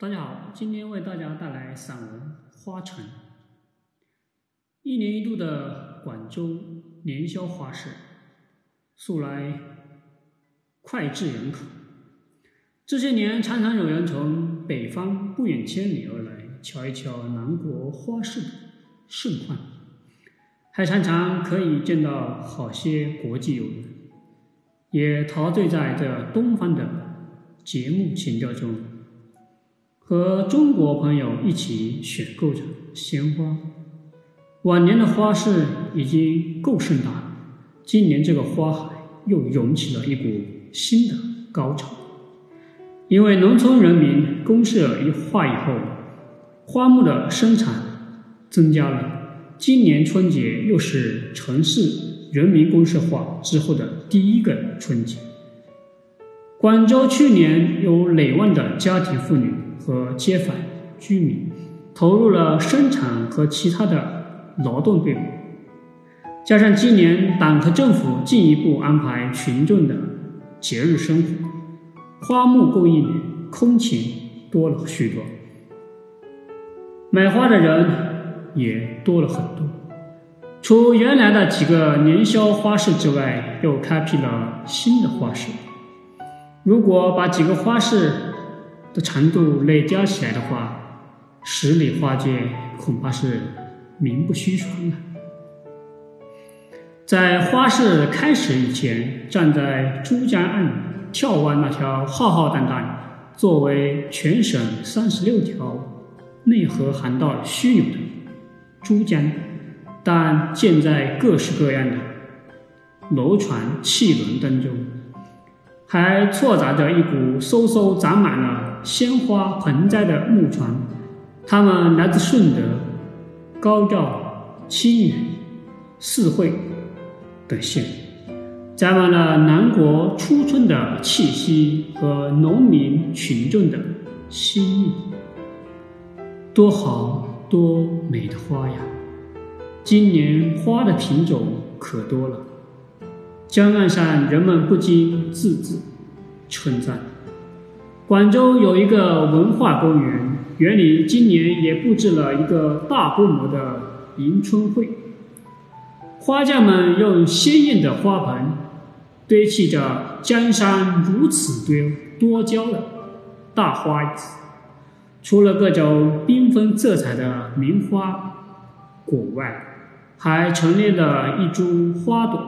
大家好，今天为大家带来散文《花城》。一年一度的广州年宵花市，素来脍炙人口。这些年，常常有人从北方不远千里而来，瞧一瞧南国花市的盛况，还常常可以见到好些国际友人，也陶醉在这东方的节目情调中，和中国朋友一起选购着鲜花。往年的花市已经够盛大了，今年这个花海又涌起了一股新的高潮。因为农村人民公社一化以后，花木的生产增加了。今年春节又是城市人民公社化之后的第一个春节。广州去年有累万的家庭妇女和街坊居民投入了生产和其他的劳动队伍，加上今年党和政府进一步安排群众的节日生活。花木供应空前多了许多，买花的人也多了很多。除原来的几个年宵花市之外，又开辟了新的花市。如果把几个花市的长度累加起来的话，十里花街恐怕是名不虚传了。在花市开始以前，站在珠江岸。眺望那条浩浩荡荡、作为全省三十六条内河航道枢纽的珠江，但建在各式各样的楼船、汽轮当中，还错杂着一股嗖嗖长满了鲜花盆栽的木船，它们来自顺德、高照、清远、四会等县。载满了南国初春的气息和农民群众的心意，多好多美的花呀！今年花的品种可多了，江岸上人们不禁自自称赞。广州有一个文化公园，园里今年也布置了一个大规模的迎春会，花匠们用鲜艳的花盆。堆砌着江山如此多多娇的大花子，除了各种缤纷色彩的名花果外，还陈列了一株花朵，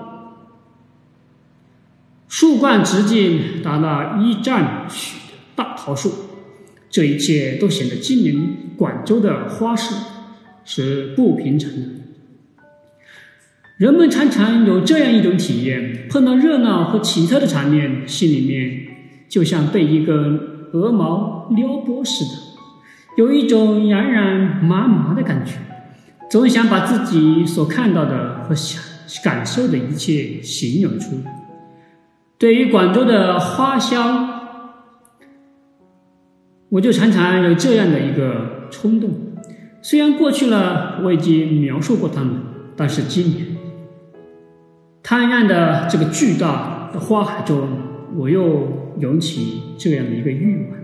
树冠直径达到一丈许大桃树。这一切都显得今年广州的花市是不平常的。人们常常有这样一种体验：碰到热闹和奇特的场面，心里面就像被一根鹅毛撩拨似的，有一种痒痒麻麻的感觉，总想把自己所看到的和想感受的一切形容出来。对于广州的花香，我就常常有这样的一个冲动。虽然过去了我已经描述过它们，但是今年。贪婪的这个巨大的花海中，我又涌起这样的一个欲望。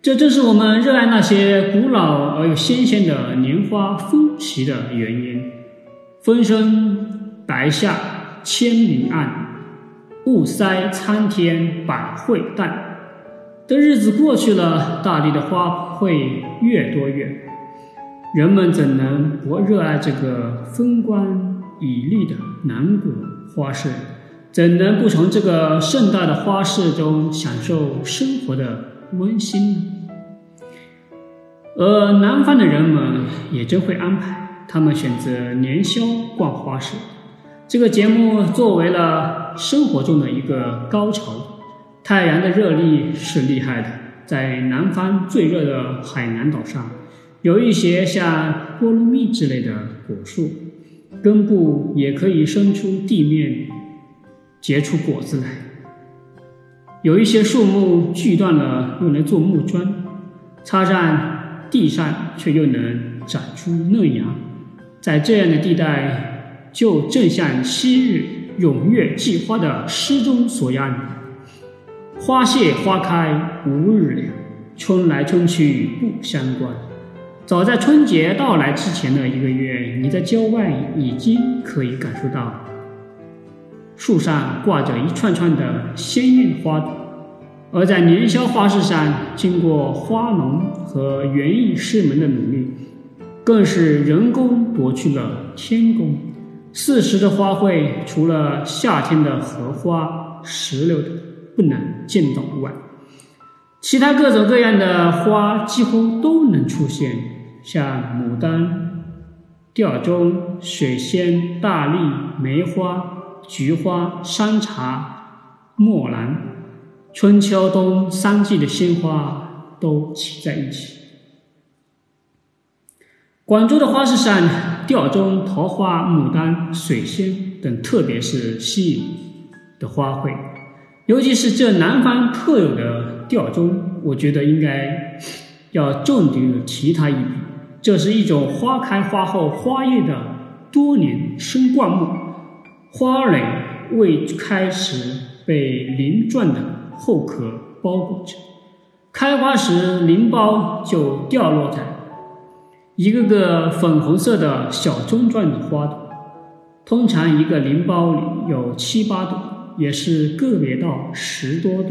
这正是我们热爱那些古老而又新鲜的年花风旗的原因。风声白下千里岸，雾塞苍天百卉淡。等日子过去了，大地的花会越多越。人们怎能不热爱这个风光旖旎的南国花市？怎能不从这个盛大的花市中享受生活的温馨呢？而南方的人们也真会安排，他们选择年宵逛花市。这个节目作为了生活中的一个高潮。太阳的热力是厉害的，在南方最热的海南岛上。有一些像菠萝蜜之类的果树，根部也可以伸出地面，结出果子来。有一些树木锯断了，用来做木桩，插上地上却又能长出嫩芽。在这样的地带，就正像昔日踊跃季花的诗中所样，花谢花开无日了，春来春去不相关。早在春节到来之前的一个月，你在郊外已经可以感受到，树上挂着一串串的鲜艳花朵；而在年宵花市上，经过花农和园艺师们的努力，更是人工夺去了天工。四时的花卉，除了夏天的荷花、石榴等不能见到外，其他各种各样的花几乎都能出现。像牡丹、吊钟、水仙、大丽、梅花、菊花、山茶、墨兰，春秋冬三季的鲜花都齐在一起。广州的花市上，吊钟、桃花、牡丹、水仙等，特别是吸引的花卉，尤其是这南方特有的吊钟，我觉得应该要重点的提它一笔。这是一种花开花后花叶的多年生灌木，花蕾未开时被鳞状的后壳包裹着，开花时鳞包就掉落在一个个粉红色的小钟状的花朵，通常一个鳞包里有七八朵，也是个别到十多朵。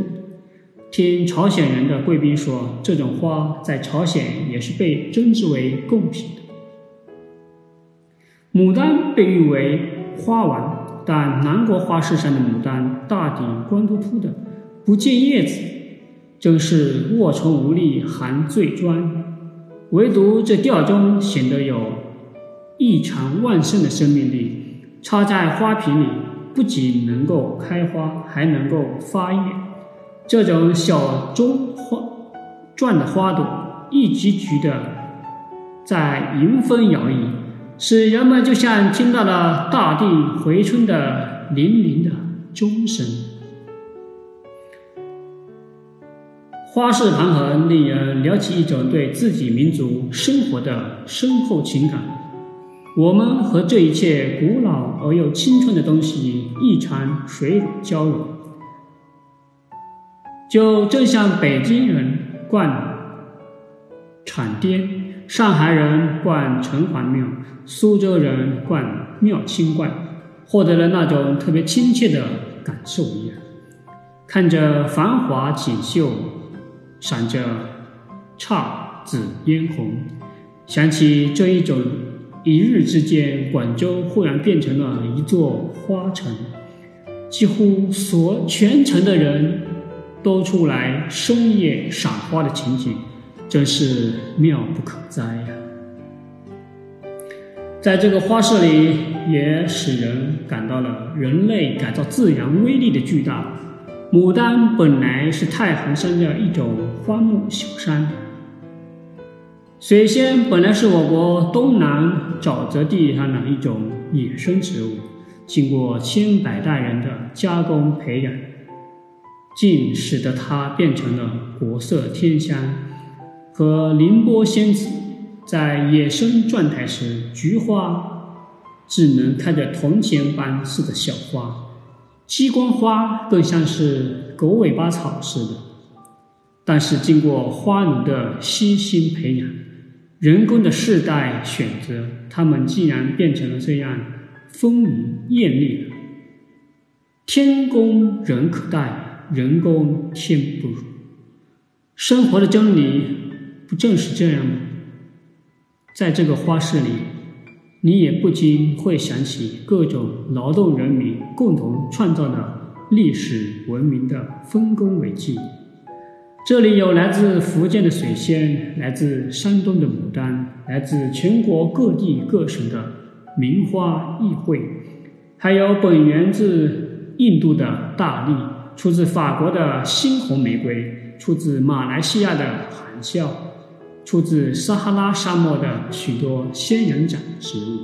听朝鲜人的贵宾说，这种花在朝鲜也是被称之为贡品的。牡丹被誉为花王，但南国花市上的牡丹大抵光秃秃的，不见叶子，真是卧虫无力，含醉砖。唯独这吊钟显得有异常旺盛的生命力，插在花瓶里，不仅能够开花，还能够发叶。这种小钟花状的花朵，一局局的在迎风摇曳，使人们就像听到了大地回春的粼粼的钟声。花市盘横，令人撩起一种对自己民族生活的深厚情感。我们和这一切古老而又青春的东西一场水乳交融。就正像北京人逛场店，上海人逛城隍庙，苏州人逛庙清观，获得了那种特别亲切的感受一样。看着繁华锦绣，闪着姹紫嫣红，想起这一种一日之间，广州忽然变成了一座花城，几乎所全城的人。都出来深夜赏花的情景，真是妙不可哉呀！在这个花市里，也使人感到了人类改造自然威力的巨大。牡丹本来是太行山的一种花木小山，水仙本来是我国东南沼泽地上的一种野生植物，经过千百代人的加工培养。竟使得它变成了国色天香。和凌波仙子在野生状态时，菊花只能开着铜钱般似的小花，鸡冠花更像是狗尾巴草似的。但是经过花农的悉心培养，人工的世代选择，它们竟然变成了这样丰腴艳丽。天公人可待。人工天不如，生活的真理不正是这样吗？在这个花市里，你也不禁会想起各种劳动人民共同创造的历史文明的丰功伟绩。这里有来自福建的水仙，来自山东的牡丹，来自全国各地各省的名花异卉，还有本源自印度的大丽。出自法国的猩红玫瑰，出自马来西亚的含笑，出自撒哈拉沙漠的许多仙人掌植物。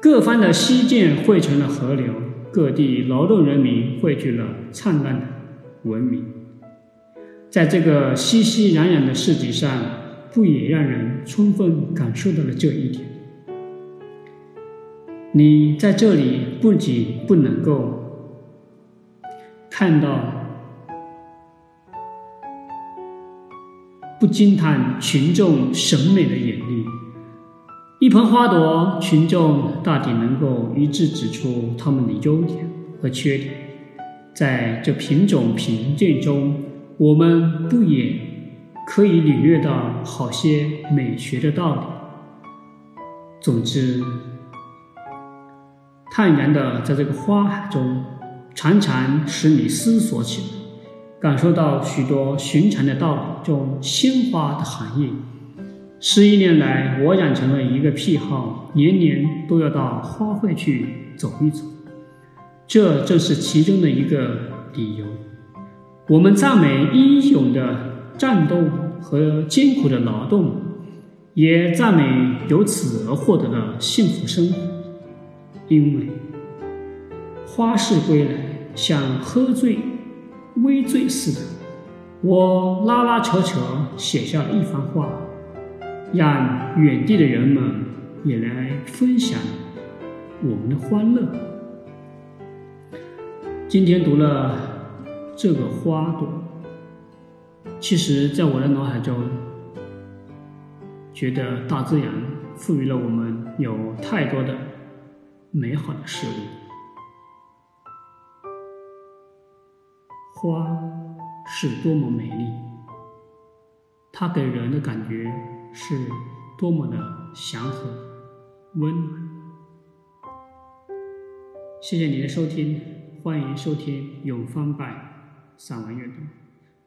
各方的溪涧汇成了河流，各地劳动人民汇聚了灿烂的文明。在这个熙熙攘攘的市集上，不也让人充分感受到了这一点？你在这里不仅不能够。看到不惊叹群众审美的眼力。一盆花朵，群众大抵能够一致指出它们的优点和缺点。在这品种评鉴中，我们不也可以领略到好些美学的道理？总之，坦然的在这个花海中，常常使你思索起来，感受到许多寻常的道理中鲜花的含义。十一年来，我养成了一个癖好，年年都要到花卉去走一走，这正是其中的一个理由。我们赞美英勇的战斗和艰苦的劳动，也赞美由此而获得的幸福生活，因为花市归来像喝醉、微醉似的，我拉拉扯扯写下了一番话。让远地的人们也来分享我们的欢乐。今天读了这个花朵，其实在我的脑海中，觉得大自然赋予了我们有太多的美好的事物。花是多么美丽，它给人的感觉。是多么的祥和、温暖。谢谢您的收听，欢迎收听永芳百散文阅读，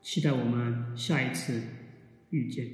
期待我们下一次遇见。